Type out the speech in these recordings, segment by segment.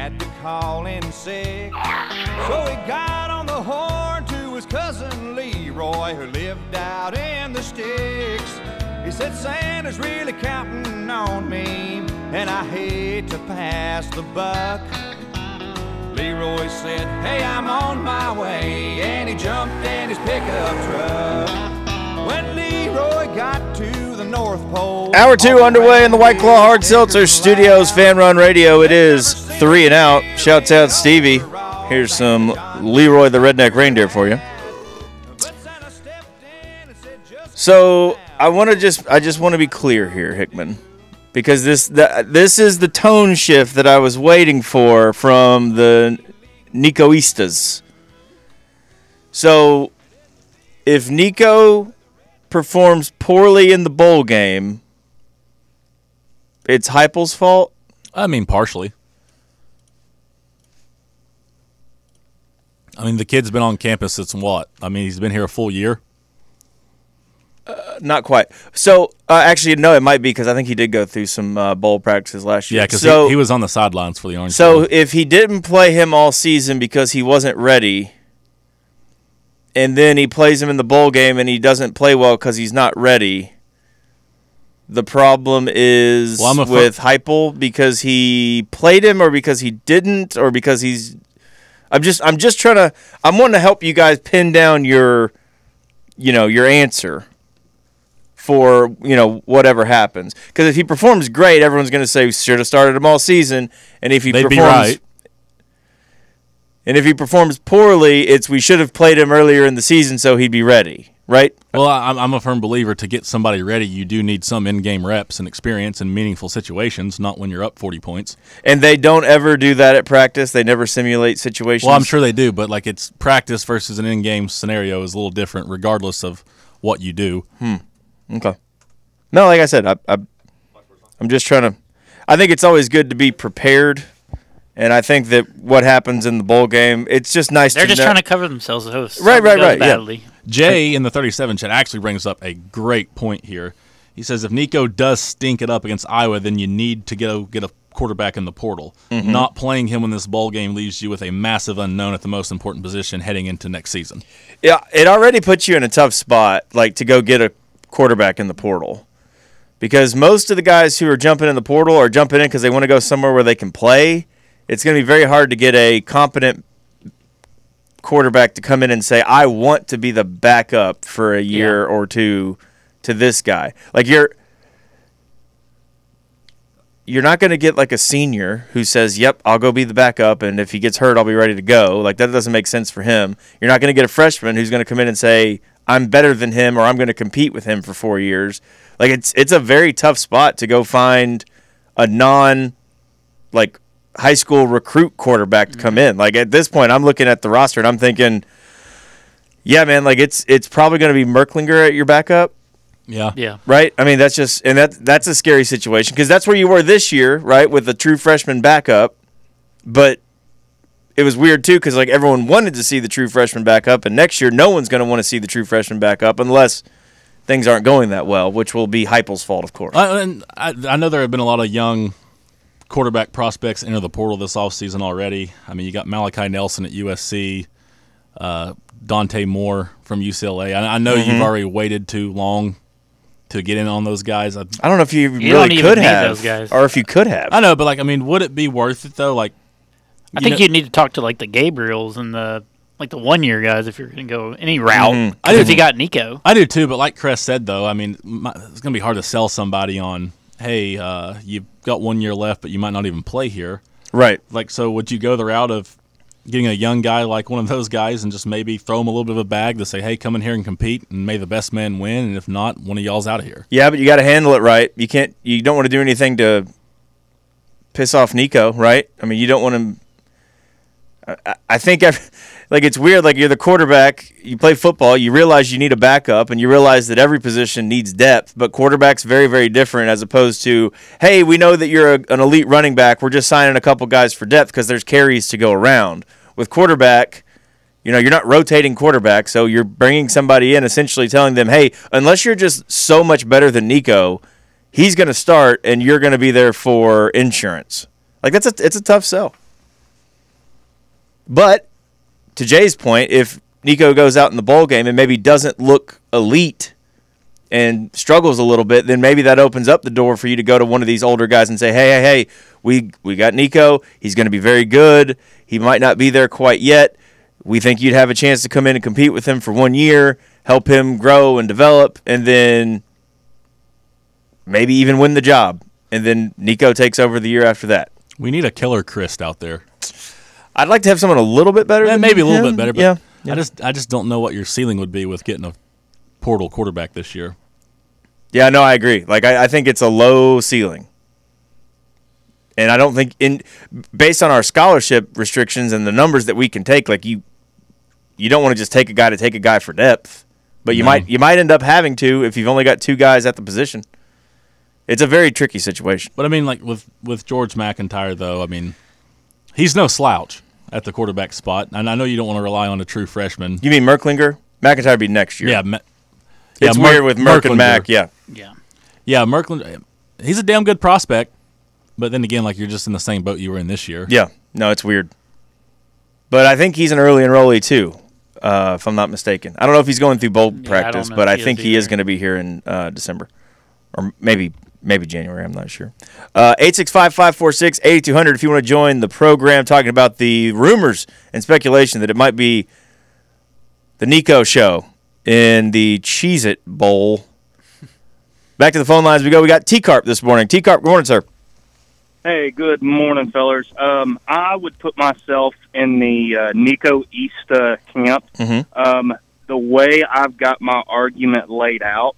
had to call in sick. So he got on the horn to his cousin Leroy, who lived out in the sticks. He said, Santa's really counting on me, and I hate to pass the buck. Leroy said, Hey, I'm on my way, and he jumped in his pickup truck. When Leroy got to the North Pole, Hour two underway in the White Claw Hard Seltzer Studios, Fan Run Radio. It is three and out. Shouts out Stevie. Here's some Leroy the Redneck Reindeer for you. So I want to just I just want to be clear here, Hickman, because this the, this is the tone shift that I was waiting for from the Nicoistas. So if Nico performs poorly in the bowl game, it's Heupel's fault. I mean, partially. I mean, the kid's been on campus since what? I mean, he's been here a full year. Not quite. So uh, actually, no, it might be because I think he did go through some uh, bowl practices last year. Yeah, because so, he, he was on the sidelines for the Orange. So Bowl. if he didn't play him all season because he wasn't ready, and then he plays him in the bowl game and he doesn't play well because he's not ready, the problem is Well, with Heupel because he played him or because he didn't or because he's. I'm just I'm just trying to I'm wanting to help you guys pin down your, you know, your answer. For you know whatever happens, because if he performs great, everyone's going to say we should have started him all season, and if he they'd performs be right. and if he performs poorly, it's we should have played him earlier in the season so he'd be ready, right? Well, I'm, I'm a firm believer to get somebody ready, you do need some in-game reps and experience in meaningful situations, not when you're up 40 points. And they don't ever do that at practice. They never simulate situations. Well, I'm sure they do, but like it's practice versus an in-game scenario is a little different, regardless of what you do. Hmm. Okay. No, like I said, I, I, I'm just trying to. I think it's always good to be prepared, and I think that what happens in the bowl game, it's just nice. To They're to just know- trying to cover themselves. If Right, right, goes right, yeah. Jay in the 37 chat actually brings up a great point here. He says if Nico does stink it up against Iowa, then you need to go get a quarterback in the portal. Mm-hmm. Not playing him in this ball game leaves you with a massive unknown at the most important position heading into next season. Yeah, it already puts you in a tough spot, like to go get a quarterback in the portal, because most of the guys who are jumping in the portal are jumping in because they want to go somewhere where they can play. It's going to be very hard to get a competent quarterback to come in and say, "I want to be the backup for a year or two to this guy." Like you're. You're not going to get like a senior who says, "Yep, I'll go be the backup, and if he gets hurt, I'll be ready to go." Like that doesn't make sense for him. You're not going to get a freshman who's going to come in and say, "I'm better than him," or "I'm going to compete with him for four years." Like it's it's a very tough spot to go find a non like high school recruit quarterback to come in. Like at this point, I'm looking at the roster and I'm thinking, yeah, man, like it's it's probably going to be Merklinger at your backup Yeah. Yeah. right? I mean, that's just and that that's a scary situation because that's where you were this year, right, with the true freshman backup. But it was weird too because like everyone wanted to see the true freshman backup, and next year no one's going to want to see the true freshman backup unless things aren't going that well, which will be Heupel's fault, of course. I, and I, I know there have been a lot of young quarterback prospects enter the portal this offseason already. I mean, you got Malachi Nelson at USC, uh, Dante Moore from UCLA. I, I know Mm-hmm. you've already waited too long to get in on those guys. I, I don't know if you, You really could have, those guys. or if you could have. I know, but like, I mean, would it be worth it though? Like, I you think know- you need to talk to like the Gabriels and the like the one year guys if you're going to go any route. Mhm. I Because did- you got Nico. I do too, but like Chris said, though, I mean, my, it's going to be hard to sell somebody on, hey, uh, you've got one year left, but you might not even play here. Right. Like, so would you go the route of getting a young guy like one of those guys and just maybe throw him a little bit of a bag to say, hey, come in here and compete, and may the best man win, and if not, one of y'all's out of here. Yeah, but you got to handle it right. You can't. You don't want to do anything to piss off Nico, right? I mean, you don't want him. I- I, think, ev like it's weird. Like you're the quarterback, you play football, you realize you need a backup, and you realize that every position needs depth. But quarterback's very, very different as opposed to, hey, we know that you're a, an elite running back. We're just signing a couple guys for depth because there's carries to go around. With quarterback. You know, you're not rotating quarterback, so you're bringing somebody in, essentially telling them, "Hey, unless you're just so much better than Nico, he's going to start, and you're going to be there for insurance." Like that's a it's a tough sell. But to Jay's point, if Nico goes out in the bowl game and maybe doesn't look elite and struggles a little bit, then maybe that opens up the door for you to go to one of these older guys and say, "Hey, hey, hey, we we got Nico. He's going to be very good. He might not be there quite yet. We think you'd have a chance to come in and compete with him for one year, help him grow and develop, and then maybe even win the job. And then Nico takes over the year after that. We need a Keller Chryst out there. I'd like to have someone a little bit better. Than maybe a little him. bit better, but yeah, yeah. I just I just don't know what your ceiling would be with getting a portal quarterback this year. Yeah, no, I agree. Like I, I think it's a low ceiling. And I don't think in based on our scholarship restrictions and the numbers that we can take, like you you don't want to just take a guy to take a guy for depth. But you No. might you might end up having to if you've only got two guys at the position. It's a very tricky situation. But I mean, like with with George MacIntyre, though, I mean, he's no slouch at the quarterback spot, and I know you don't want to rely on a true freshman. You mean Merklinger? MacIntyre be next year. Yeah, Me- it's yeah, Merk- weird with Merk and Merklinger. Mac. Yeah, Yeah. Yeah, Merklinger, he's a damn good prospect, but then again, like you're just in the same boat you were in this year. yeah. No, it's weird. But I think he's an early enrollee too, uh, if I'm not mistaken. I don't know if he's going through bowl Yeah, practice, know but I think is he is either. going to be here in uh, December, or maybe maybe January. I'm not sure. Uh, Eight six five five four six eighty two hundred. If you want to join the program, talking about the rumors and speculation that it might be the Nico show in the Cheez It Bowl. Back to the phone lines we go. We got T Carp this morning. T Carp, good morning, sir. Hey, good morning, fellers. Um, I would put myself in the uh, Nico East uh, camp. Mhm. Um, the way I've got my argument laid out,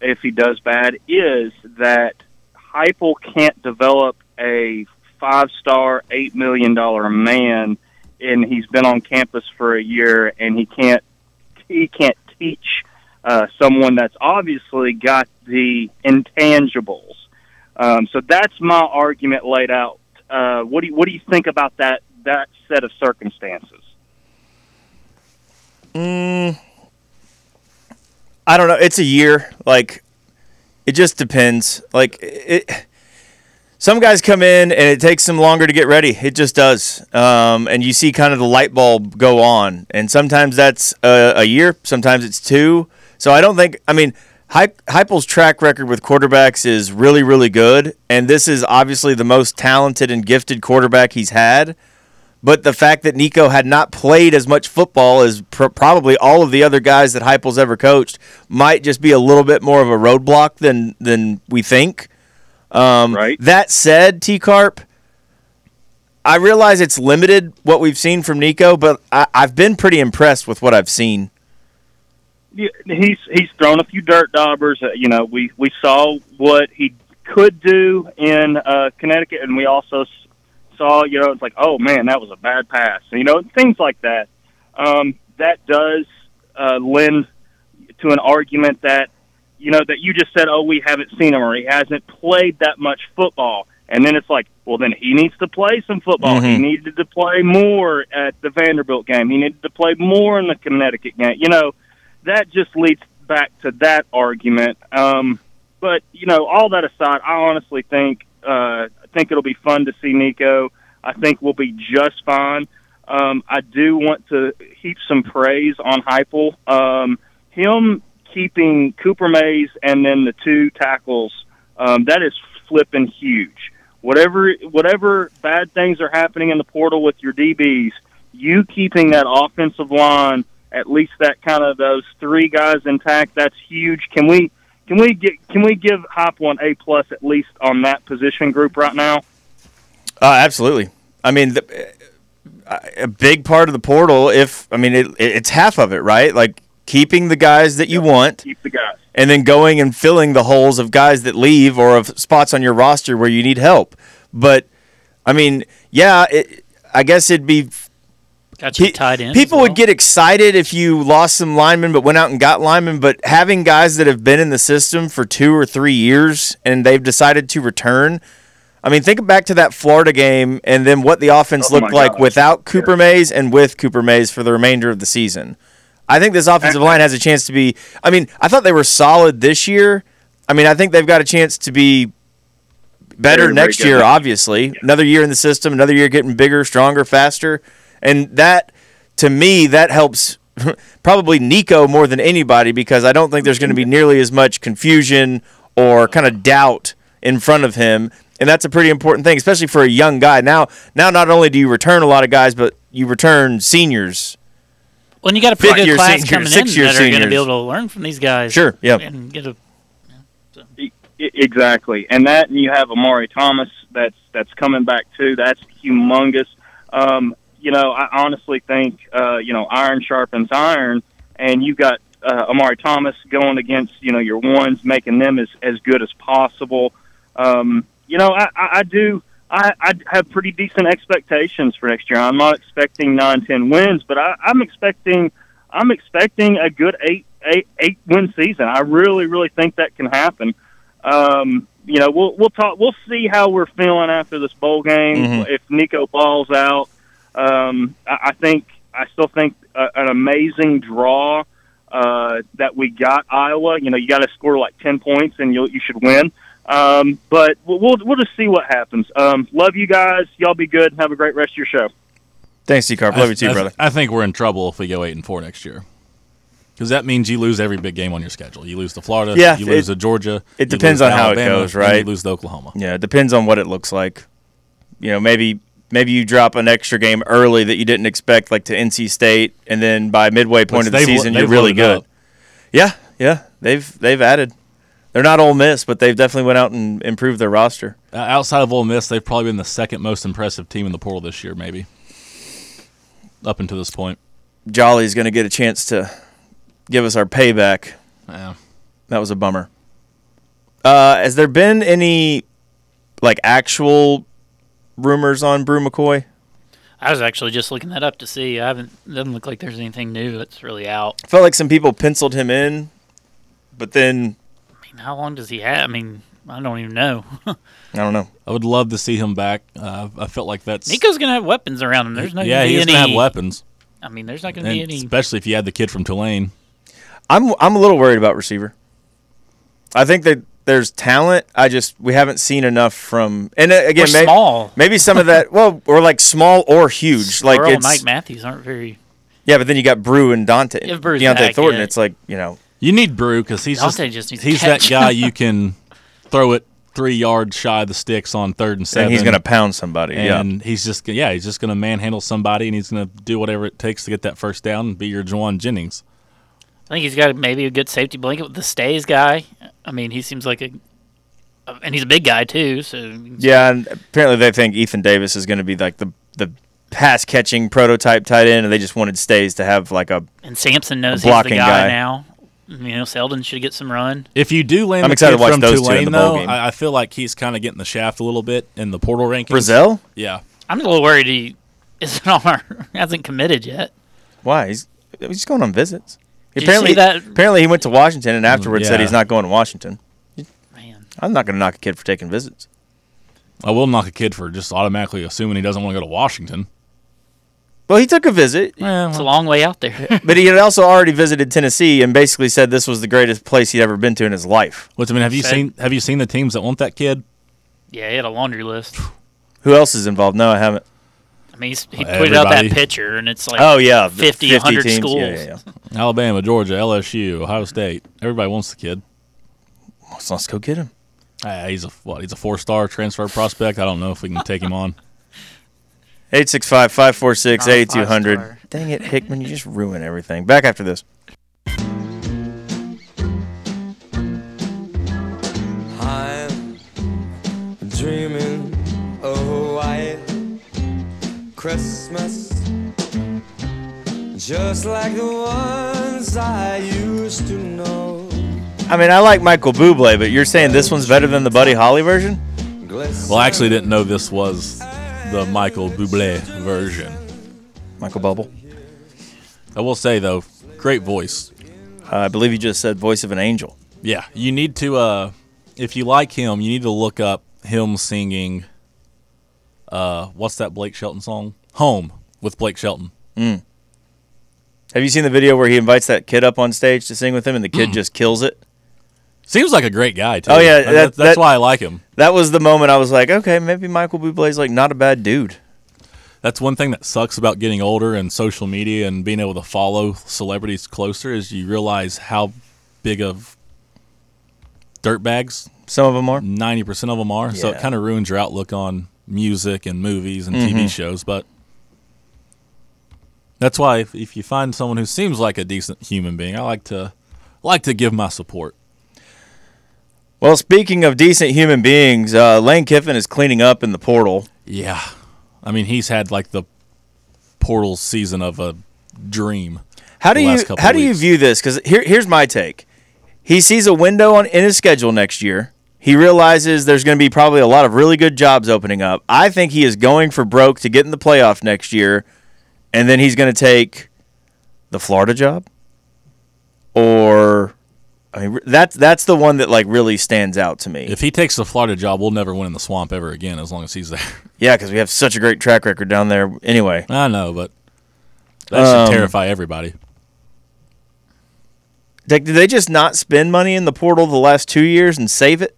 if he does bad, is that Heupel can't develop a five-star, eight million dollar man, and he's been on campus for a year, and he can't he can't teach uh, someone that's obviously got the intangibles. Um, so that's my argument laid out. Uh, what do you, what do you think about that that set of circumstances? Mm, I don't know. It's a year. Like, it just depends. Like, it. Some guys come in and it takes them longer to get ready. It just does. Um, and you see kind of the light bulb go on. And sometimes that's a, a year. Sometimes it's two. So I don't think. I mean, Heupel's track record with quarterbacks is really, really good. And this is obviously the most talented and gifted quarterback he's had. But the fact that Nico had not played as much football as pr- probably all of the other guys that Heupel's ever coached might just be a little bit more of a roadblock than than we think. Um, Right. That said, T Carp, I realize it's limited what we've seen from Nico, but I, I've been pretty impressed with what I've seen. Yeah, he's he's thrown a few dirt daubers. Uh, you know, we we saw what he could do in uh, Connecticut, and we also saw, you know, it's like, oh man, that was a bad pass. You know, things like that. Um, that does uh, lend to an argument that you know that you just said, oh, we haven't seen him or he hasn't played that much football, and then it's like, well, then he needs to play some football. He Mhm. needed to play more at the Vanderbilt game. He needed to play more in the Connecticut game. You know, that just leads back to that argument. Um, but you know, all that aside, I honestly think uh, I think it'll be fun to see Nico. I think we'll be just fine. Um, I do want to heap some praise on Heupel. Um, him keeping Cooper Mays and then the two tackles um, that is flipping huge. Whatever whatever bad things are happening in the portal with your DBs, you keeping that offensive line at least that kind of those three guys intact. That's huge. Can we can we get can we give Hop one A plus at least on that position group right now? Uh, absolutely. I mean, the, uh, a big part of the portal, if I mean, it, it's half of it, right? Like keeping the guys that you want, Keep the guys. and then going and filling the holes of guys that leave or of spots on your roster where you need help. But I mean, yeah, it, I guess it'd be Got you Pe- tied in. People would get excited if you lost some linemen but went out and got linemen, but having guys that have been in the system for two or three years and they've decided to return. I mean, think back to that Florida game and then what the offense Oh looked like gosh. without Cooper Mays and with Cooper Mays for the remainder of the season. I think this offensive line has a chance to be. I mean, I thought they were solid this year. I mean, I think they've got a chance to be better Very, very next good. year, obviously. Another year in the system, another year getting bigger, stronger, faster. and that to me that helps probably Nico more than anybody because I don't think there's going to be nearly as much confusion or kind of doubt in front of him, and that's a pretty important thing, especially for a young guy. Now, now not only do you return a lot of guys, but you return seniors. Well, you got a pretty Fifth-year good class seniors, coming in six-year that are going to be able to learn from these guys. Sure, yeah. And get a E- Exactly, and that and you have Omari Thomas that's that's coming back too. That's humongous. Um, you know, I honestly think uh, you know iron sharpens iron, and you got uh, Omari Thomas going against you know your ones, making them as as good as possible. Um, you know, I, I, I do. I, I have pretty decent expectations for next year. I'm not expecting nine, ten wins, but I, I'm expecting I'm expecting a good eight eight eight win season. I really, really think that can happen. Um, you know, we'll we'll talk. We'll see how we're feeling after this bowl game. Mhm. If Nico balls out, um, I, I think I still think uh, an amazing draw uh, that we got Iowa. You know, you got to score like ten points and you you should win. Um, but we'll, we'll we'll just see what happens. Um, love you guys. Y'all be good have a great rest of your show. Thanks, D Carp. Love you too, I, brother. I think we're in trouble if we go eight and four next year. Because that means you lose every big game on your schedule. You lose to Florida. Yeah, You lose it- to Georgia. it depends lose to on how it goes, right? You lose to Oklahoma. Yeah, it depends on what it looks like. You know, maybe maybe you drop an extra game early that you didn't expect, like to NC State, and then by midway point Which of the season, you're really good. up. Yeah, yeah, they've they've added. They're not Ole Miss, but they've definitely went out and improved their roster. Uh, outside of Ole Miss, they've probably been the second most impressive team in the portal this year, maybe. Up until this point. Jolly's going to get a chance to give us our payback. Yeah. That was a bummer. Uh, has there been any like actual rumors on Bru McCoy? I was actually just looking that up to see. I haven't. It doesn't look like there's anything new that's really out. I felt like some people penciled him in, but then I mean, how long does he have? I mean, I don't even know. I don't know. I would love to see him back. Uh, I felt like that's. Nico's gonna have weapons around him. There's not yeah, gonna be he's any. going to have weapons. I mean, there's not gonna be any. especially if you had the kid from Tulane. I'm I'm a little worried about receiver. I think that there's talent. I just we haven't seen enough from. And uh, again, We're may- small. maybe some of that. Well, or like small or huge. Like Earl and it's Mike Matthews aren't very. yeah, but then you got Bru and Dont'e, Yeah, Bru's Dont'e back, Thornton. yeah. It's like you know, You need Bru because he's Dont'e just, just he's that guy you can throw it three yards shy of the sticks on third and seven. and he's gonna pound somebody. yeah, and he's just gonna- yeah he's just gonna manhandle somebody and he's gonna do whatever it takes to get that first down and be your Jauan Jennings. I think he's got maybe a good safety blanket with the stays guy. I mean, he seems like a, and he's a big guy too. So yeah. And apparently they think Ethan Davis is gonna be like the the pass catching prototype tight end, and they just wanted Stays to have like a. and Sampson knows A he's the guy, guy. now. You know, Seldon should get some run. If you do land I'm excited kid to watch from those two in Tulane the bowl though, game. I, I feel like he's kind of getting the shaft a little bit in the portal rankings. Brazzell? yeah. I'm a little worried he isn't on our hasn't committed yet. Why? He's he's going on visits. Did you apparently, see that? apparently he went to Washington and afterwards said yeah. he's not going to Washington. Man, I'm not going to knock a kid for taking visits. I will knock a kid for just automatically assuming he doesn't want to go to Washington. Well, he took a visit, it's a long way out there. but he had also already visited Tennessee and basically said this was the greatest place he'd ever been to in his life. Which I mean, have you Said- seen have you seen the teams that want that kid? yeah, he had a laundry list. Who else is involved? No, I haven't. I mean, he's, he tweeted out that picture, and it's like Oh yeah, the 50, 100 teams. schools. Yeah, yeah, yeah. Alabama, Georgia, LSU, Ohio State. Everybody wants the kid. So let's go get him. Ah, he's a what? He's a four star transfer prospect. I don't know if we can take him on. 865 546 Not a 8200. Dang it, Hickman, you just ruin everything. Back after this. I'm dreaming of a white Christmas, just like the ones I used to know. I mean, I like Michael Bublé, but you're saying this one's better than the Buddy Holly version? Well, I actually didn't know this was the Michael Bublé version. Michael Bubble. I will say though, great voice. Uh, I believe you just said voice of an angel. Yeah, you need to. uh If you like him, you need to look up him singing. Uh, what's that Blake Shelton song? Home with Blake Shelton. Have you seen the video where he invites that kid up on stage to sing with him and the kid just kills it? Seems like a great guy too. Oh, yeah, That- that- that's that- why I like him. That was the moment I was like, okay, maybe Michael Bublé's like not a bad dude. that's one thing that sucks about getting older and social media and being able to follow celebrities closer is you realize how big of dirtbags Some of them are. ninety percent of them are. So it kind of ruins your outlook on music and movies and TV mm-hmm. shows. But that's why if, if you find someone who seems like a decent human being, I like to like to give my support. Well, speaking of decent human beings, uh, Lane Kiffin is cleaning up in the portal. Yeah, I mean he's had like the portal season of a dream. How do you how do you view this? Because here, here's my take. He sees a window on in his schedule next year. He realizes there's going to be probably a lot of really good jobs opening up. I think he is going for broke to get in the playoff next year, and then he's going to take the Florida job. Or, I mean, that's that's the one that like really stands out to me. If he takes the Florida job, we'll never win in the swamp ever again as long as he's there. yeah, because we have such a great track record down there. Anyway, I know, but that Um, should terrify everybody. Did did they just not spend money in the portal the last two years and save it?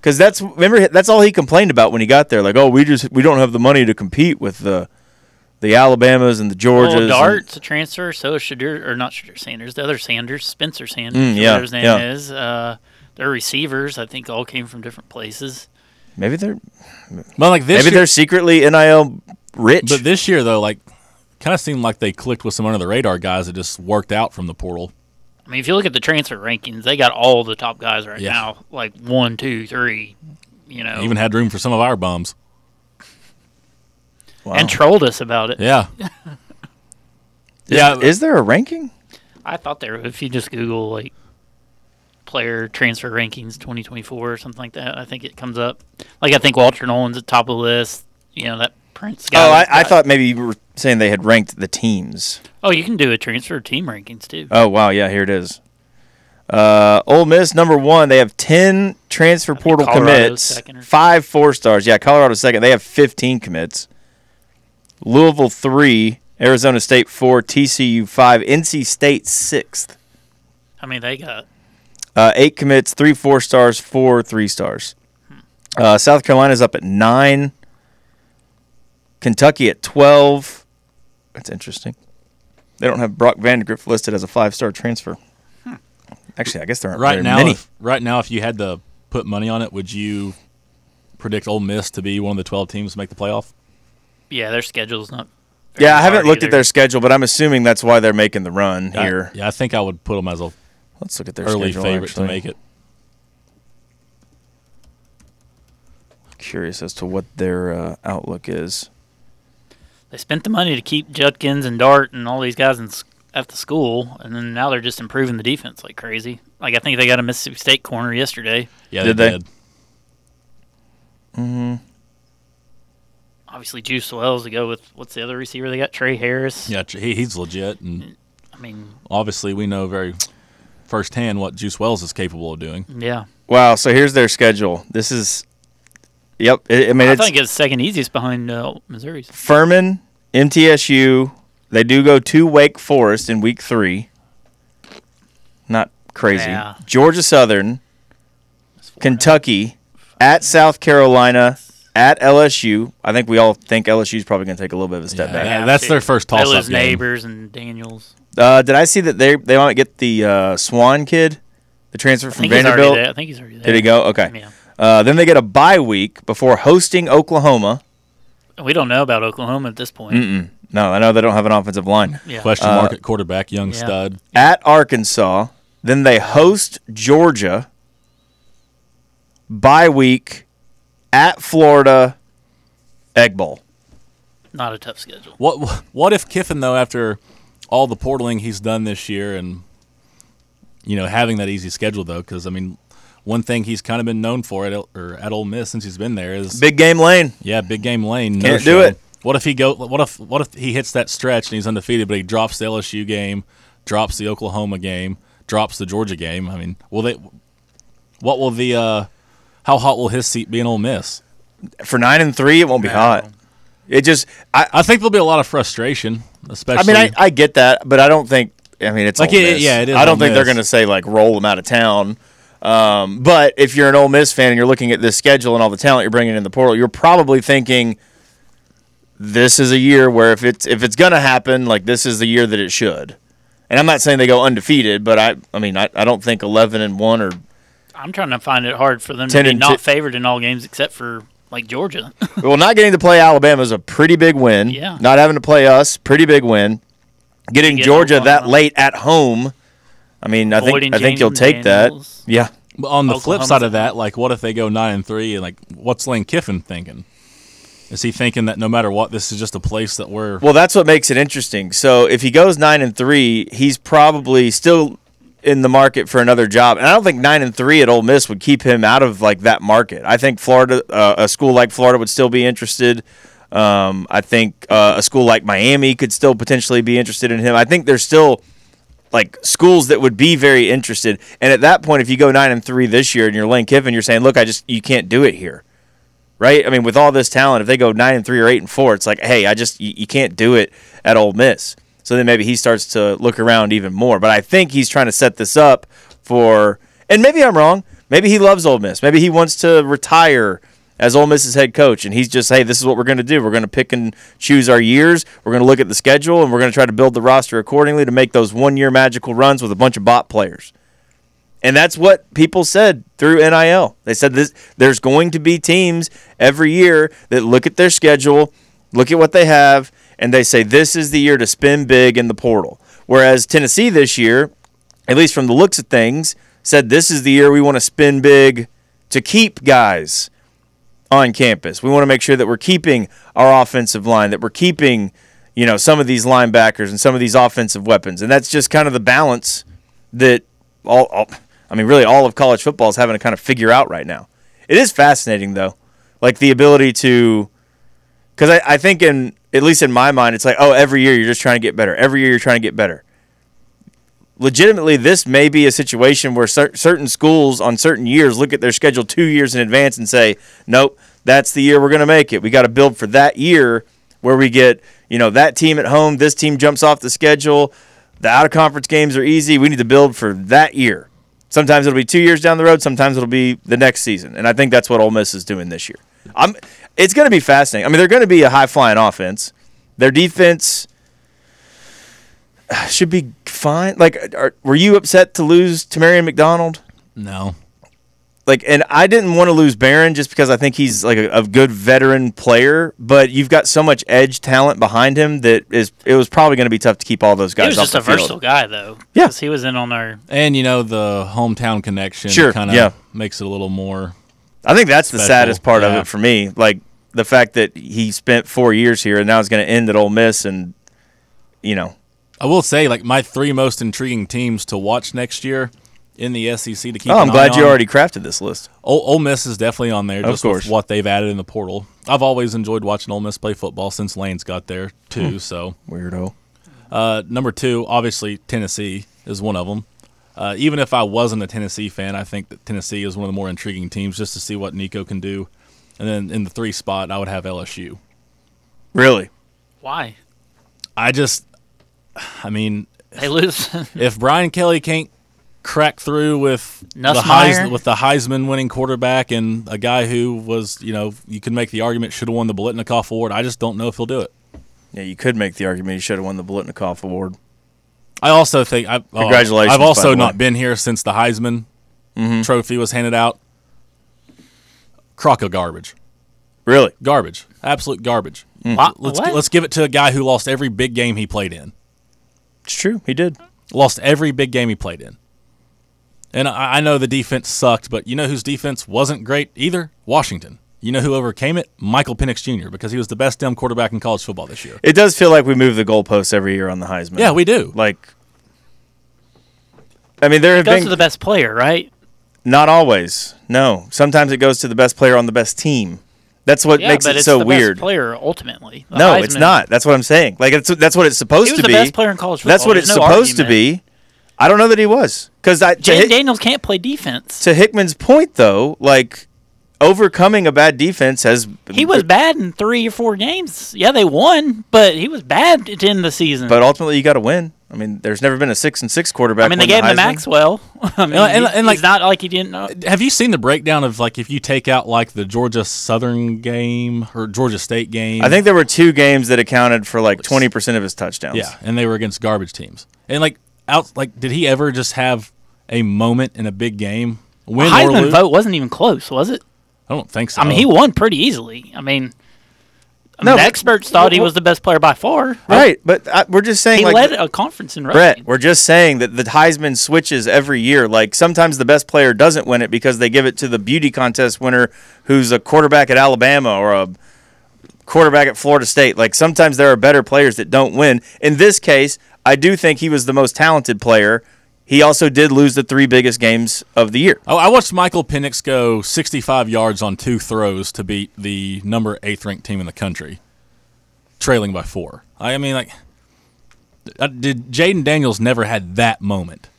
Because that's remember that's all he complained about when he got there. Like, oh, we just we don't have the money to compete with the the Alabamas and the Georgias. Well, and- Dart's a transfer. So is Shedeur, or not Shedeur Sanders. The other Sanders, Spencer Sanders, Mm, yeah, whatever his name yeah. is. Uh, their receivers, I think, all came from different places. maybe they're But like this maybe year, they're secretly nil rich. but this year though, like kind of seemed like they clicked with some under the radar guys that just worked out from the portal. I mean, if you look at the transfer rankings, they got all the top guys right Yeah. now, like one, two, three. You know, Even had room for some of our bums. Wow. and trolled us about it. Yeah. yeah. is there a ranking? I thought there, if you just Google like player transfer rankings 2024 or something like that, I think it comes up. Like I think Walter Nolen's at top of the list. You know that Prince guy. Oh, I, I thought maybe you were saying they had ranked the teams. Oh, you can do a transfer team rankings too. Oh wow, yeah, here it is. Uh, Ole Miss number one. They have ten transfer portal Colorado's commits, second or- five four stars. Yeah, Colorado second. They have fifteen commits. Louisville three, Arizona State four, TCU five, NC State sixth. I mean, they got Uh, eight commits, three four stars, four three stars. Uh, South Carolina's up at nine. Kentucky at twelve. That's interesting. They don't have Brock Vandagriff listed as a five star transfer. Actually, I guess there aren't Right very now, many. if, right now, if you had to put money on it, would you predict Ole Miss to be one of the twelve teams to make the playoff? Yeah, their schedule's not. very yeah, I haven't hard looked at their schedule, but I'm assuming that's why they're making the run I- here. yeah, I think I would put them as a Let's look at their early schedule. favorite actually. to make it. Curious as to what their uh, outlook is. They spent the money to keep Judkins and Dart and all these guys in, s- at the school, and then now they're just improving the defense like crazy. Like I think they got a Mississippi State corner yesterday. Yeah, Did they, they? did. Obviously, Juice Wells to go with what's the other receiver they got? Tre Harris. Yeah, he, he's legit, and I mean, obviously we know very firsthand what Juice Wells is capable of doing. yeah. Wow, so here's their schedule. This is, yep. I I mean, I it's think it's second easiest behind uh, Missouri's. Furman, MTSU. They do go to Wake Forest in week three. Not crazy. Yeah. Georgia Southern, Kentucky, at South Carolina, at LSU. I think we all think LSU is probably going to take a little bit of a step Yeah, back. that- that's their first They toss-up lose game. neighbors and Daniels. Uh, did I see that they they might get the uh, Swan kid, the transfer from think Vanderbilt? I think he's already there. Did he go? Okay. Yeah. Uh, then they get a bye week before hosting Oklahoma. We don't know about Oklahoma at this point. Mm-mm. No, I know they don't have an offensive line. Yeah. Question Uh, mark at quarterback, young yeah. stud. at Arkansas. Then they host Georgia. Bye week at Florida. Egg Bowl. Not a tough schedule. What what if Kiffin though, after all the portaling he's done this year, and you know having that easy schedule though, because I mean, one thing he's kind of been known for at El- or at Ole Miss since he's been there is Big game lane. yeah, big game lane. Can't no do show. it. What if he go? What if what if he hits that stretch and he's undefeated, but he drops the LSU game, drops the Oklahoma game, drops the Georgia game? I mean, will they? What will the? uh How hot will his seat be in Ole Miss? For nine and three, it won't be hot. It just I I think there'll be a lot of frustration, especially. I mean I, I get that, but I don't think I mean it's Like, Ole it- Miss. yeah, it is I don't Ole think they're gonna say like roll them out of town. Um, but if you're an Ole Miss fan and you're looking at this schedule and all the talent you're bringing in the portal, you're probably thinking this is a year where if it's if it's gonna happen, like this is the year that it should. And I'm not saying they go undefeated, but I I mean I, I don't think 11 and one or I'm trying to find it hard for them to be not two- favored in all games except for like Georgia. well, not getting to play Alabama is a pretty big win. Yeah. Not having to play us, pretty big win. Getting get Georgia that late at home, I mean, I think Avoiding I think you'll take Daniels. that. Yeah. But on the flip side of that, like, what if they go nine and three, and like, what's Lane Kiffin thinking? Is he thinking that no matter what, this is just a place that we're Well, that's what makes it interesting. So if he goes nine and three, he's probably still in the market for another job. And I don't think nine and three at Ole Miss would keep him out of like that market. I think Florida, uh, a school like Florida, would still be interested. Um, I think uh, a school like Miami could still potentially be interested in him. I think there's still like schools that would be very interested. And at that point, if you go nine and three this year and you're Lane Kiffin, you're saying, look, I just you can't do it here right? I mean, with all this talent, if they go nine and three or eight and four, it's like, hey, I just you, you can't do it at Ole Miss. So then maybe he starts to look around even more. But I think he's trying to set this up for, and maybe I'm wrong. Maybe he loves Ole Miss. Maybe he wants to retire as Ole Miss's head coach, and he's just, hey, this is what we're going to do. We're going to pick and choose our years. We're going to look at the schedule, and we're going to try to build the roster accordingly to make those one-year magical runs with a bunch of bot players. And that's what people said through NIL. They said this there's going to be teams every year that look at their schedule, look at what they have, and they say this is the year to spin big in the portal. Whereas Tennessee this year, at least from the looks of things, said this is the year we want to spin big to keep guys on campus. We want to make sure that we're keeping our offensive line, that we're keeping, you know, some of these linebackers and some of these offensive weapons. And that's just kind of the balance that all, all I mean, really all of college football is having to kind of figure out right now. It is fascinating though. Like the ability to because I, I think in at least in my mind it's like, oh, every year you're just trying to get better. Every year you're trying to get better. Legitimately this may be a situation where cer- certain schools on certain years look at their schedule two years in advance and say nope that's the year we're going to make it. We got to build for that year where we get you know that team at home this team jumps off the schedule the out of conference games are easy we need to build for that year. Sometimes it'll be two years down the road sometimes it'll be the next season and i think that's what Ole miss is doing this year. I'm it's going to be fascinating i mean they're going to be a high flying offense their defense should be fine. Like, are, were you upset to lose to Marion McDonald? no. Like, and I didn't want to lose Barron just because I think he's like a, a good veteran player. But you've got so much edge talent behind him that is it was probably going to be tough to keep all those guys. he guys was off just the a field. versatile guy, though. Yeah. 'cause he was in on our. And you know the hometown connection Sure, kind of yeah. makes it a little more. I think that's the saddest part of it for me. Like the fact that he spent four years here and now it's going to end at Ole Miss, and you know, I will say, like my three most intriguing teams to watch next year in the SEC to keep. oh, I'm glad you on. already crafted this list. Ole, Ole Miss is definitely on there, Of just course. with what they've added in the portal. I've always enjoyed watching Ole Miss play football since Lane's got there too. Hmm. So Weirdo. Uh, number two, obviously Tennessee is one of them. Uh, even if I wasn't a Tennessee fan, I think that Tennessee is one of the more intriguing teams just to see what Nico can do. And then in the three spot, I would have LSU. Really? Why? I just, I mean, They lose. if Brian Kelly can't crack through with the Nussmeier? Heis, with the Heisman winning quarterback and a guy who was, you know, you can make the argument should have won the Biletnikoff Award, I just don't know if he'll do it. Yeah, you could make the argument he should have won the Biletnikoff Award. I also think I, oh, Congratulations, I've also not way. Mm-hmm. been here since the Heisman trophy was handed out. Crock of garbage, Really? garbage, absolute garbage. Wha- Let's what? let's give it to a guy who lost every big game he played in. It's true. He did. Lost every big game he played in. And I, I know the defense sucked, but you know whose defense wasn't great either? Washington. You know who overcame it? Michael Penix Jr. because he was the best damn quarterback in college football this year. It does feel like we move the goalposts every year on the Heisman. Yeah, we do. like. I mean, there have goes been to the best player, right? not always. No, sometimes it goes to the best player on the best team. That's what Yeah, makes but it it's so the weird. Best player ultimately. The No, it's not. That's what I'm saying. Like it's that's what it's supposed He was to the be. best player in college football. That's what There's it's no supposed to be. I don't know that he was because I Jayden Hick- Daniels can't play defense. to Hickman's point though, like overcoming a bad defense has He was bad in three or four games. Yeah, they won, but he was bad at the end of the season. but ultimately you got to win. I mean, there's never been a six and six quarterback. I mean, they gave the him to Maxwell. I mean, And- and- he- and, like- he's not like he didn't know. Have you seen the breakdown of like if you take out like the Georgia Southern game or Georgia State game? I think there were two games that accounted for like 20% of his touchdowns. yeah, and they were against garbage teams. And like out like did he ever just have a moment in a big game? Win or Heisman lose? vote wasn't even close, was it? I don't think so. I mean, he won pretty easily. I mean, I No, mean, the experts thought he was the best player by far. Right, but I, we're just saying He like led a conference in rushing. Brett, we're just saying that the Heisman switches every year. Like sometimes the best player doesn't win it because they give it to the beauty contest winner who's a quarterback at Alabama or a quarterback at Florida State. Like sometimes there are better players that don't win. In this case, I do think he was the most talented player. He also did lose the three biggest games of the year. Oh, I watched Michael Penix go 65 yards on two throws to beat the number eighth ranked team in the country, trailing by four. I mean, like, uh, did Jayden Daniels never had that moment?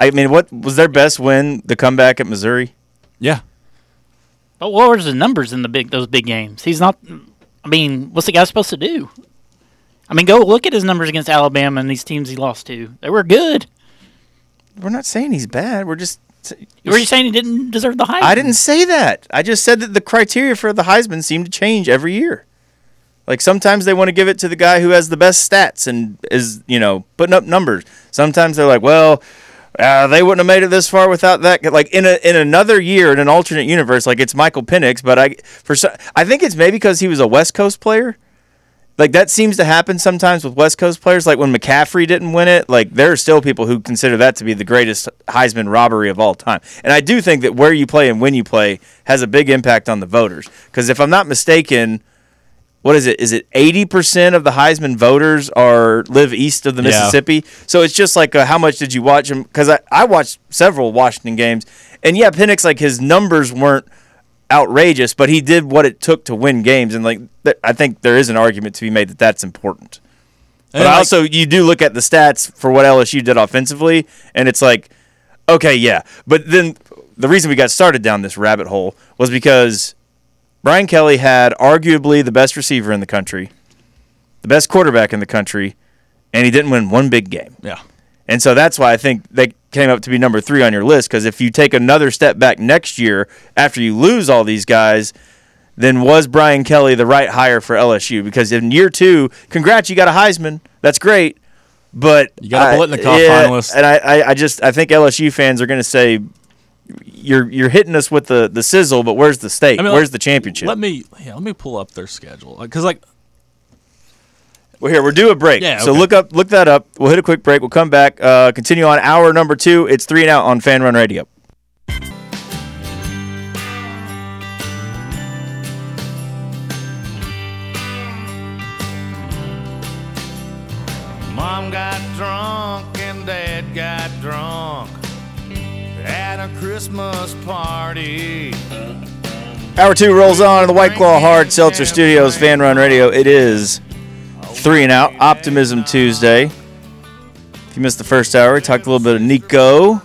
I mean, what was their best win? The comeback at Missouri. Yeah, But what were the numbers in the big those big games? He's not. I mean, what's the guy supposed to do? I mean, go look at his numbers against Alabama and these teams he lost to. They were good. We're not saying he's bad. We're just. Were you saying he didn't deserve the Heisman? I didn't say that. I just said that the criteria for the Heisman seem to change every year. Like sometimes they want to give it to the guy who has the best stats and is, you know, putting up numbers. Sometimes they're like, well, uh, they wouldn't have made it this far without that. Like in a in another year in an alternate universe, like it's Michael Penix, but I for I think it's maybe because he was a West Coast player. Like that seems to happen sometimes with West Coast players. Like when McCaffrey didn't win it, like there are still people who consider that to be the greatest Heisman robbery of all time. And I do think that where you play and when you play has a big impact on the voters. Because if I'm not mistaken, what is it? Is it 80% of the Heisman voters are live east of the Yeah. Mississippi? So it's just like uh, how much did you watch him? Because I, I watched several Washington games, and yeah, Penix like his numbers weren't outrageous, but he did what it took to win games, and like th- I think there is an argument to be made that that's important. But like- also, you do look at the stats for what LSU did offensively, and it's like, okay, yeah. But then the reason we got started down this rabbit hole was because Brian Kelly had arguably the best receiver in the country, the best quarterback in the country, and he didn't win one big game. yeah. And so that's why I think they came up to be number three on your list. Because if you take another step back next year after you lose all these guys, then was Brian Kelly the right hire for LSU? Because in year two, congrats, you got a Heisman. That's great. But You got a Biletnikoff yeah, finalist. and I, I, I just I think LSU fans are going to say you're you're hitting us with the, the sizzle, but where's the steak? I mean, where's let- the championship? Let me yeah, let me pull up their schedule because like Well, here we're due a break. Yeah, So okay. look up, look that up. We'll hit a quick break. We'll come back. Uh, continue on hour number two. It's three and out on Fan Run Radio. Mom got drunk and Dad got drunk at a Christmas party. Hour two rolls on in the White Claw Hard Seltzer Studios, Fan Run Radio. It is three and out. Optimism Tuesday. If you missed the first hour, we talked a little bit of Nico.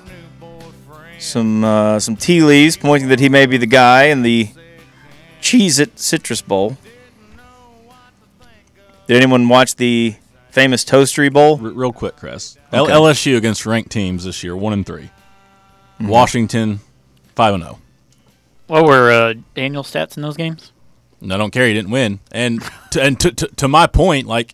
Some uh, some tea leaves pointing that he may be the guy in the Cheez It Citrus Bowl. Did anyone watch the famous Toastery Bowl? r- real quick, Chris. L- LSU against ranked teams this year, one and 3 Washington, five and zero. What were uh, Daniel's stats in those games? I don't care. He didn't win. And to, and to, to, to my point, like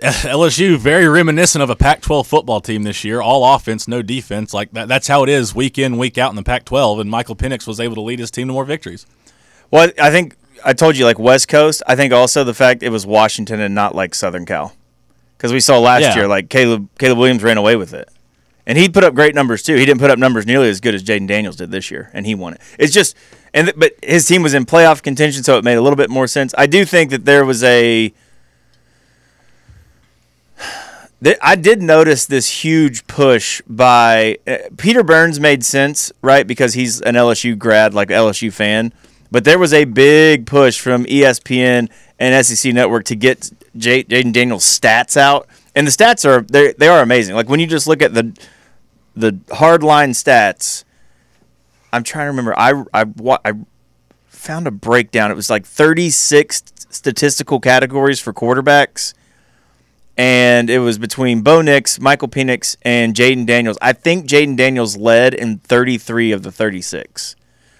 LSU, very reminiscent of a Pac-12 football team this year. All offense, no defense. Like that, that's how it is week in, week out in the Pac-12. And Michael Penix was able to lead his team to more victories. Well, I think I told you like West Coast. I think also the fact it was Washington and not like Southern Cal, because we saw last Yeah. year like Caleb Caleb Williams ran away with it, and he put up great numbers too. He didn't put up numbers nearly as good as Jayden Daniels did this year, and he won it. It's just and but his team was in playoff contention, so it made a little bit more sense. I do think that there was a. I did notice this huge push by uh, Peter Burns made sense, right? Because he's an LSU grad, like LSU fan. But there was a big push from ESPN and SEC Network to get J- Jayden Daniels' stats out, and the stats are they they are amazing. Like when you just look at the the hardline stats, I'm trying to remember. I I I found a breakdown. It was like 36 statistical categories for quarterbacks and it was between Bo Nix, Michael Penix, and Jayden Daniels. I think Jayden Daniels led in 33 of the 36.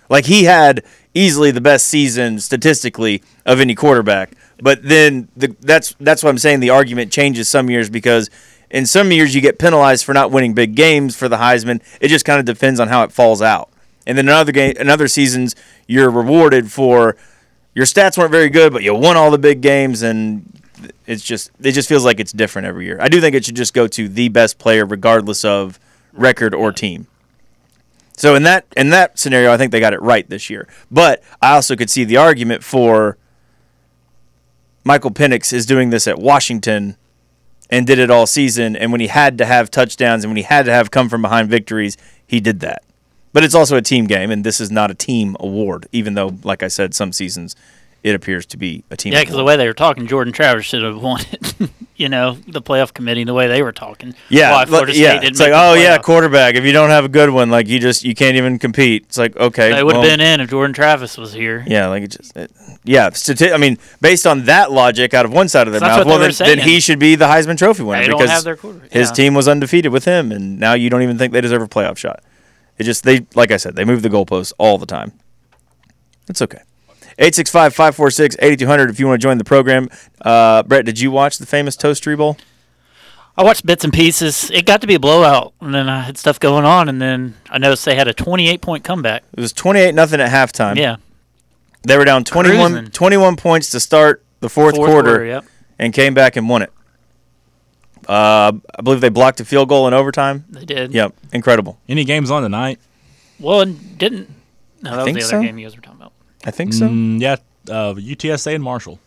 Like he had easily the best season statistically of any quarterback. But then the, that's that's what I'm saying. The argument changes some years because in some years you get penalized for not winning big games for the Heisman. It just kind of depends on how it falls out. And then another game, another seasons you're rewarded for your stats weren't very good, but you won all the big games, and it's just it just feels like it's different every year. I do think it should just go to the best player, regardless of record or team. So in that in that scenario, I think they got it right this year. But I also could see the argument for Michael Penix is doing this at Washington and did it all season. And when he had to have touchdowns and when he had to have come from behind victories, he did that. But it's also a team game, and this is not a team award, even though, like I said, some seasons it appears to be a team. Yeah, because the way they were talking, Jordan Travis should have won it. you know, the playoff committee, the way they were talking. Yeah, Why Florida State yeah. didn't It's like, oh yeah, quarterback. If you don't have a good one, like you just you can't even compete. It's like okay, They would have well, been in if Jordan Travis was here. Yeah, like it just it, yeah. Stati- I mean, based on that logic, out of one side of their mouth, well then, then he should be the Heisman Trophy winner They don't because have their quarterback. his Yeah. team was undefeated with him, and now you don't even think they deserve a playoff shot. It just they like I said, they move the goalposts all the time. It's okay. 865-546-8200 if you want to join the program. Uh, Brett, did you watch the famous Toastery Bowl? I watched bits and pieces. It got to be a blowout, and then I had stuff going on, and then I noticed they had a 28 point comeback. It was 28 nothing at halftime. Yeah, They were down 21, 21 points to start the fourth, fourth quarter, quarter. Yep, and came back and won it. Uh, I believe they blocked a field goal in overtime. they did. Yep, incredible. Any games on tonight? Well, and didn't. No, that was think the other so. game you guys were talking about. I think so. Mm, yeah, uh, UTSA and Marshall.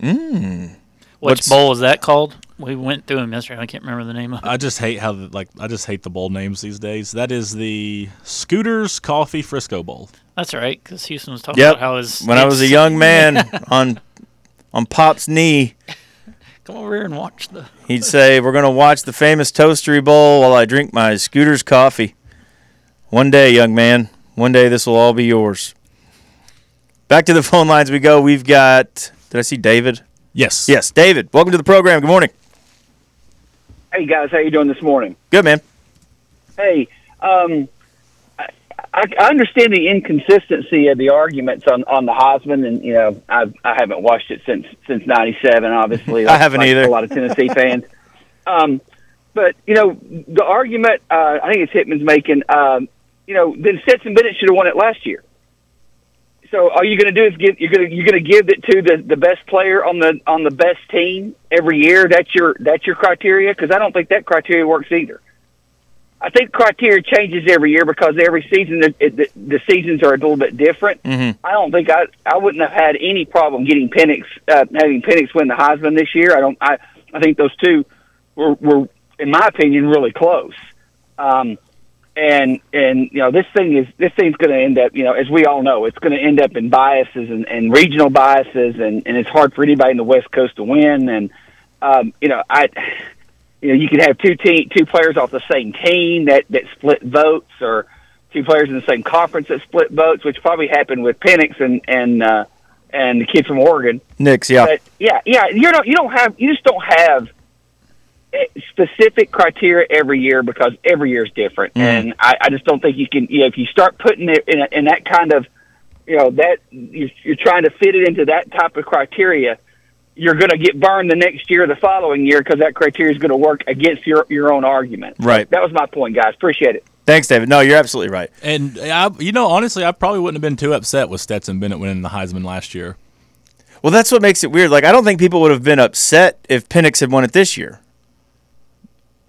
Which What's- bowl is that called? We went through them yesterday. I can't remember the name of it. I just hate how the, like I just hate the bowl names these days. That is the Scooters Coffee Frisco Bowl. That's right, because Houston was talking Yep. about how his When I was a young man on on Pop's knee, Come over here and watch the. he'd say, "We're gonna watch the famous Toastery Bowl while I drink my Scooter's coffee." One day, young man. One day, this will all be yours. Back to the phone lines we go. We've got. Did I see David? Yes. Yes, David. Welcome to the program. Good morning. Hey guys, how you doing this morning? Good man. Hey, um, I, I understand the inconsistency of the arguments on, on the Heisman, and you know I I haven't watched it since since '97. Obviously, I haven't like either. A lot of Tennessee fans. Um, but you know the argument uh, I think it's Hitman's making. Um, you know, then Stetson Bennett should have won it last year. So all you're going to do is give you're going to you're going to give it to the the best player on the on the best team every year. That's your that's your criteria because I don't think that criteria works either. I think criteria changes every year because every season it, the, the seasons are a little bit different. Mm-hmm. I don't think I I wouldn't have had any problem getting Penix uh, having Penix win the Heisman this year. I don't I I think those two were were in my opinion really close. Um, and and you know this thing is this thing's going to end up you know as we all know it's going to end up in biases and, and regional biases and and it's hard for anybody in the West Coast to win and um, you know I you know you could have two team two players off the same team that that split votes or two players in the same conference that split votes which probably happened with Penix and and uh, and the kid from Oregon Nix, yeah. but yeah, yeah, you don't you don't have you just don't have specific criteria every year because every year is different, Mm. and I, I just don't think you can. You know, if you start putting it in, a, in that kind of, you know, that you're, you're trying to fit it into that type of criteria, you're going to get burned the next year, or the following year, because that criteria is going to work against your your own argument. Right. That was my point, guys. Appreciate it. Thanks, David. No, you're absolutely right. And I, you know, honestly, I probably wouldn't have been too upset with Stetson Bennett winning the Heisman last year. Well, that's what makes it weird. Like, I don't think people would have been upset if Penix had won it this year.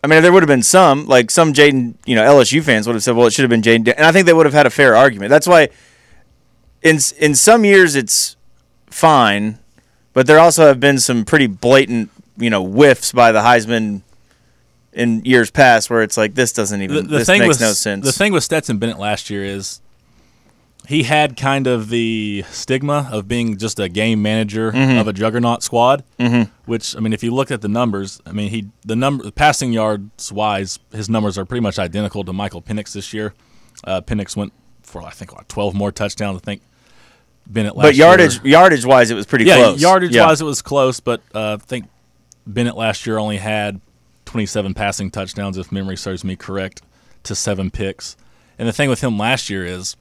I mean, there would have been some, like some Jayden, you know, LSU fans would have said, "Well, it should have been Jayden," and I think they would have had a fair argument. That's why, in in some years, it's fine, but there also have been some pretty blatant, you know, whiffs by the Heisman in years past, where it's like this doesn't even The, the this thing makes with no sense. the thing with Stetson Bennett last year is he had kind of the stigma of being just a game manager Mm-hmm. of a juggernaut squad. Mm-hmm. Which I mean, if you look at the numbers, I mean, he the number passing yards wise, his numbers are pretty much identical to Michael Penix this year. Uh, Penix went for I think what, twelve more touchdowns. I think Bennett last but yardage year. yardage wise, it was pretty yeah, close. yardage Yeah. wise, it was close, but uh, I think Bennett last year only had 27 passing touchdowns, if memory serves me correct, to seven picks. And the thing with him last year is,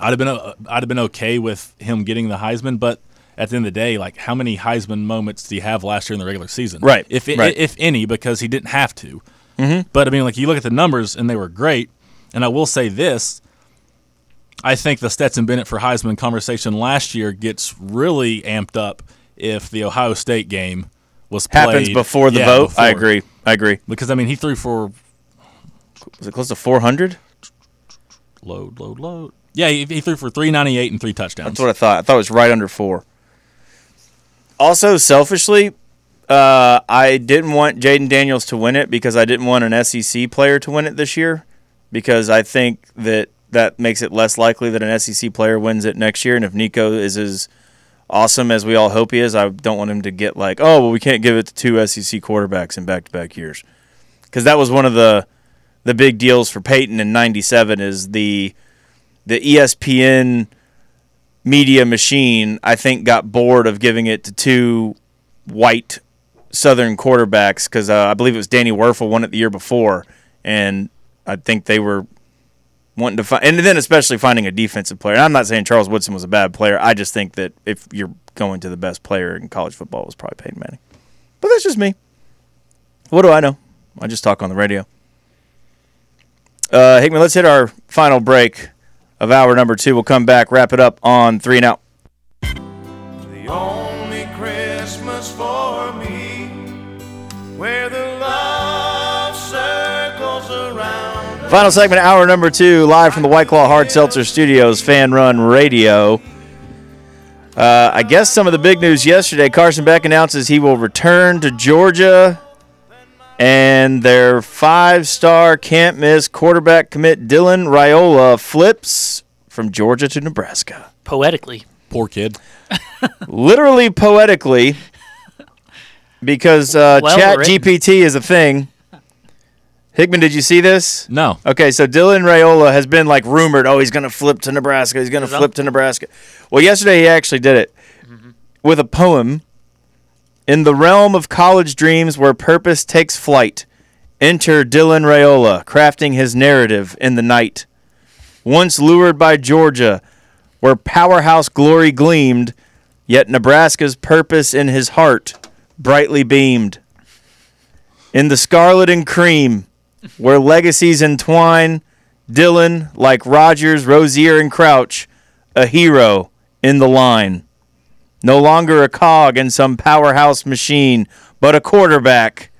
I'd have been uh, I'd have been okay with him getting the Heisman, but at the end of the day, like how many Heisman moments do you have last year in the regular season? Right, If right. if any, because he didn't have to. Mm-hmm. But I mean, like you look at the numbers and they were great. And I will say this: I think the Stetson Bennett for Heisman conversation last year gets really amped up if the Ohio State game was played Happens before the Yeah, vote. I agree. I agree. because I mean he threw for Was it close to 400? load, load, load. Yeah, he, he threw for 398 and three touchdowns. That's what I thought. I thought it was right under four. Also, selfishly, uh, I didn't want Jayden Daniels to win it because I didn't want an SEC player to win it this year because I think that that makes it less likely that an SEC player wins it next year. And if Nico is as awesome as we all hope he is, I don't want him to get like, oh, well, we can't give it to two SEC quarterbacks in back-to-back years because that was one of the the big deals for Peyton in '97 is the the ESPN media machine, I think, got bored of giving it to two white Southern quarterbacks because uh, I believe it was Danny Wuerffel won it the year before, and I think they were wanting to find, and then especially finding a defensive player. And I'm not saying Charles Woodson was a bad player. I just think that if you're going to the best player in college football, it was probably Peyton Manning. But that's just me. What do I know? I just talk on the radio. Uh, Hickman, let's hit our final break of hour number two. We'll come back, wrap it up on three and out. The only Christmas for me where the love circles around. Final segment, hour number two, live from the White Claw Hard Seltzer Studios, Fan Run Radio. Uh, I guess some of the big news yesterday Carson Beck announces he will return to Georgia, and their five star can't miss quarterback commit Dylan Raiola flips from Georgia to Nebraska. Poetically, Poor kid. Literally, poetically, because uh, Well Chat written. GPT is a thing. Hickman, did you see this? No. Okay, so Dylan Raiola has been like rumored. Oh, he's going to flip to Nebraska. He's going to flip to Nebraska. Well, yesterday he actually did it with a poem. In the realm of college dreams where purpose takes flight, enter Dylan Raiola, crafting his narrative in the night. Once lured by Georgia, where powerhouse glory gleamed, yet Nebraska's purpose in his heart brightly beamed. In the scarlet and cream, where legacies entwine, Dylan, like Rodgers, Rozier, and Crouch, a hero in the line. No longer a cog in some powerhouse machine, but a quarterback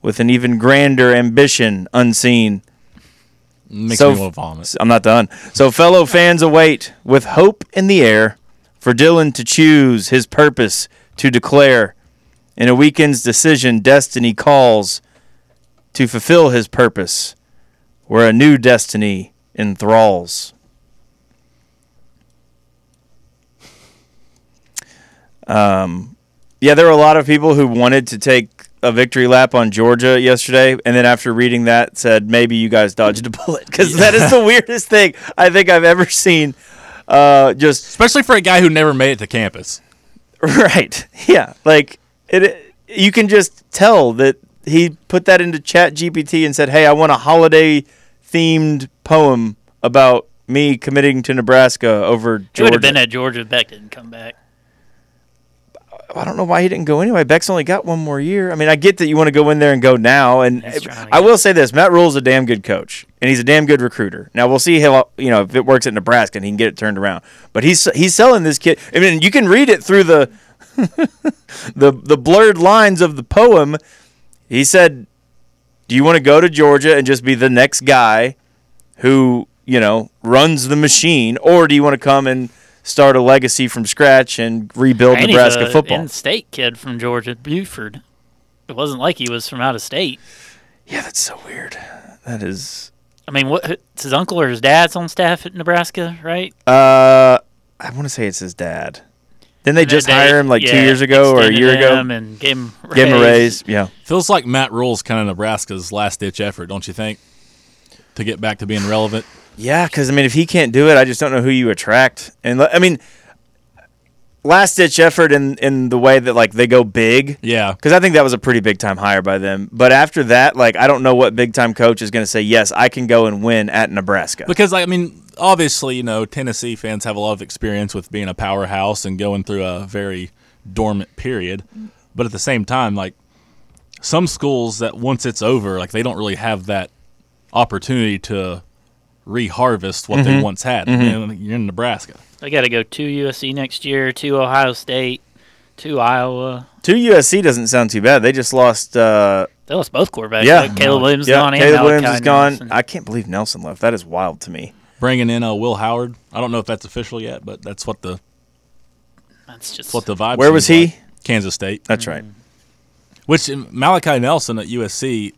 with an even grander ambition unseen. Makes So- me want to vomit. I'm not done. So, fellow fans await with hope in the air for Dylan to choose his purpose to declare. In a weekend's decision, destiny calls to fulfill his purpose, where a new destiny enthralls. Um, yeah, there were a lot of people who wanted to take a victory lap on Georgia yesterday, and then after reading that, said maybe you guys dodged a bullet because that is the weirdest thing I think I've ever seen. Uh, just Especially for a guy who never made it to campus. Right. Yeah. Like it you can just tell that he put that into Chat GPT and said, "Hey, I want a holiday themed poem about me committing to Nebraska over he would have been at Georgia. if Beck didn't come back. I don't know why he didn't go anyway. Beck's only got one more year. I mean, I get that you want to go in there and go now, and He's trying to I will say this: Matt Rhule's a damn good coach, and he's a damn good recruiter. Now we'll see how you know if it works at Nebraska and he can get it turned around. But he's he's selling this kid. I mean, you can read it through the the the blurred lines of the poem. He said, "Do you want to go to Georgia and just be the next guy who you know runs the machine, or do you want to come and start a legacy from scratch and rebuild And Nebraska a football?" in-state kid from Georgia, Buford. It wasn't like he was from out of state. Yeah, that's so weird. That is. I mean, what? It's his uncle or his dad's on staff at Nebraska, right? Uh, I want to say it's his dad. Didn't they just They- hire him like two years ago or a extended year ago? and gave him Give him a raise. Yeah. Feels like Matt Rhule's kind of Nebraska's last ditch effort, don't you think? To get back to being relevant. Yeah, because I mean, if he can't do it, I just don't know who you attract. And I mean, last ditch effort in in the way that like they go big. Yeah. Because I think that was a pretty big time hire by them. But after that, like I don't know what big time coach is going to say. Yes, I can go and win at Nebraska. Because like, I mean, obviously, you know, Tennessee fans have a lot of experience with being a powerhouse and going through a very dormant period. But at the same time, like some schools that once it's over, like they don't really have that opportunity to reharvest what they once had. You know, you're in Nebraska. They got to go to USC next year, to Ohio State, to Iowa. Two USC doesn't sound too bad. They just lost. Uh, They lost both quarterbacks. yeah, Like Caleb Williams yeah, gone. and Caleb Williams is gone. Nelson. I can't believe Nelson left. That is wild to me. Bringing in uh, Will Howard. I don't know if that's official yet, but that's what the That's just what the vibe. Where was he? like. Kansas State. That's right. Which Malachi Nelson at USC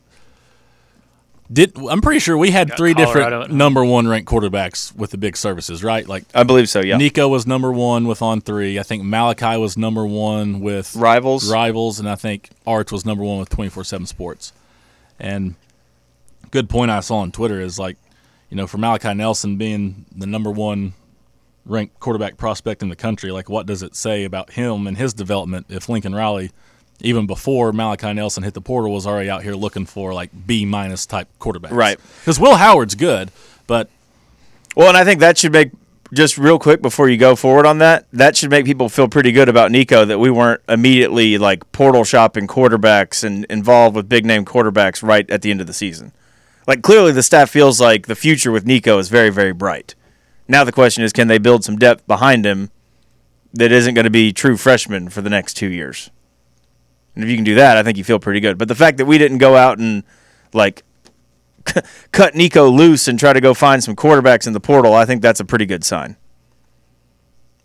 did. I'm pretty sure we had three Colorado different number one ranked quarterbacks with the big services, right? Like I believe so. Yeah. Nico was number one with on three. I think Malachi was number one with Rivals. rivals, and I think Arch was number one with 24 seven Sports. And good point I saw on Twitter is like, you know, for Malachi Nelson being the number one ranked quarterback prospect in the country, like what does it say about him and his development if Lincoln Riley, even before Malachi Nelson hit the portal, was already out here looking for like B minus type quarterbacks? Right. Because Will Howard's good, but Well, and I think that should make just real quick before you go forward on that. That should make people feel pretty good about Nico that we weren't immediately like portal shopping quarterbacks and involved with big name quarterbacks right at the end of the season. Like clearly the staff feels like the future with Nico is very very bright. Now the question is can they build some depth behind him that isn't going to be true freshmen for the next 2 years. And if you can do that, I think you feel pretty good. But the fact that we didn't go out and like cut Nico loose and try to go find some quarterbacks in the portal, I think that's a pretty good sign.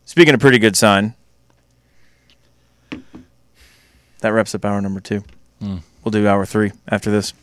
Speaking of pretty good sign, that wraps up hour number two. Hmm. We'll do hour three after this.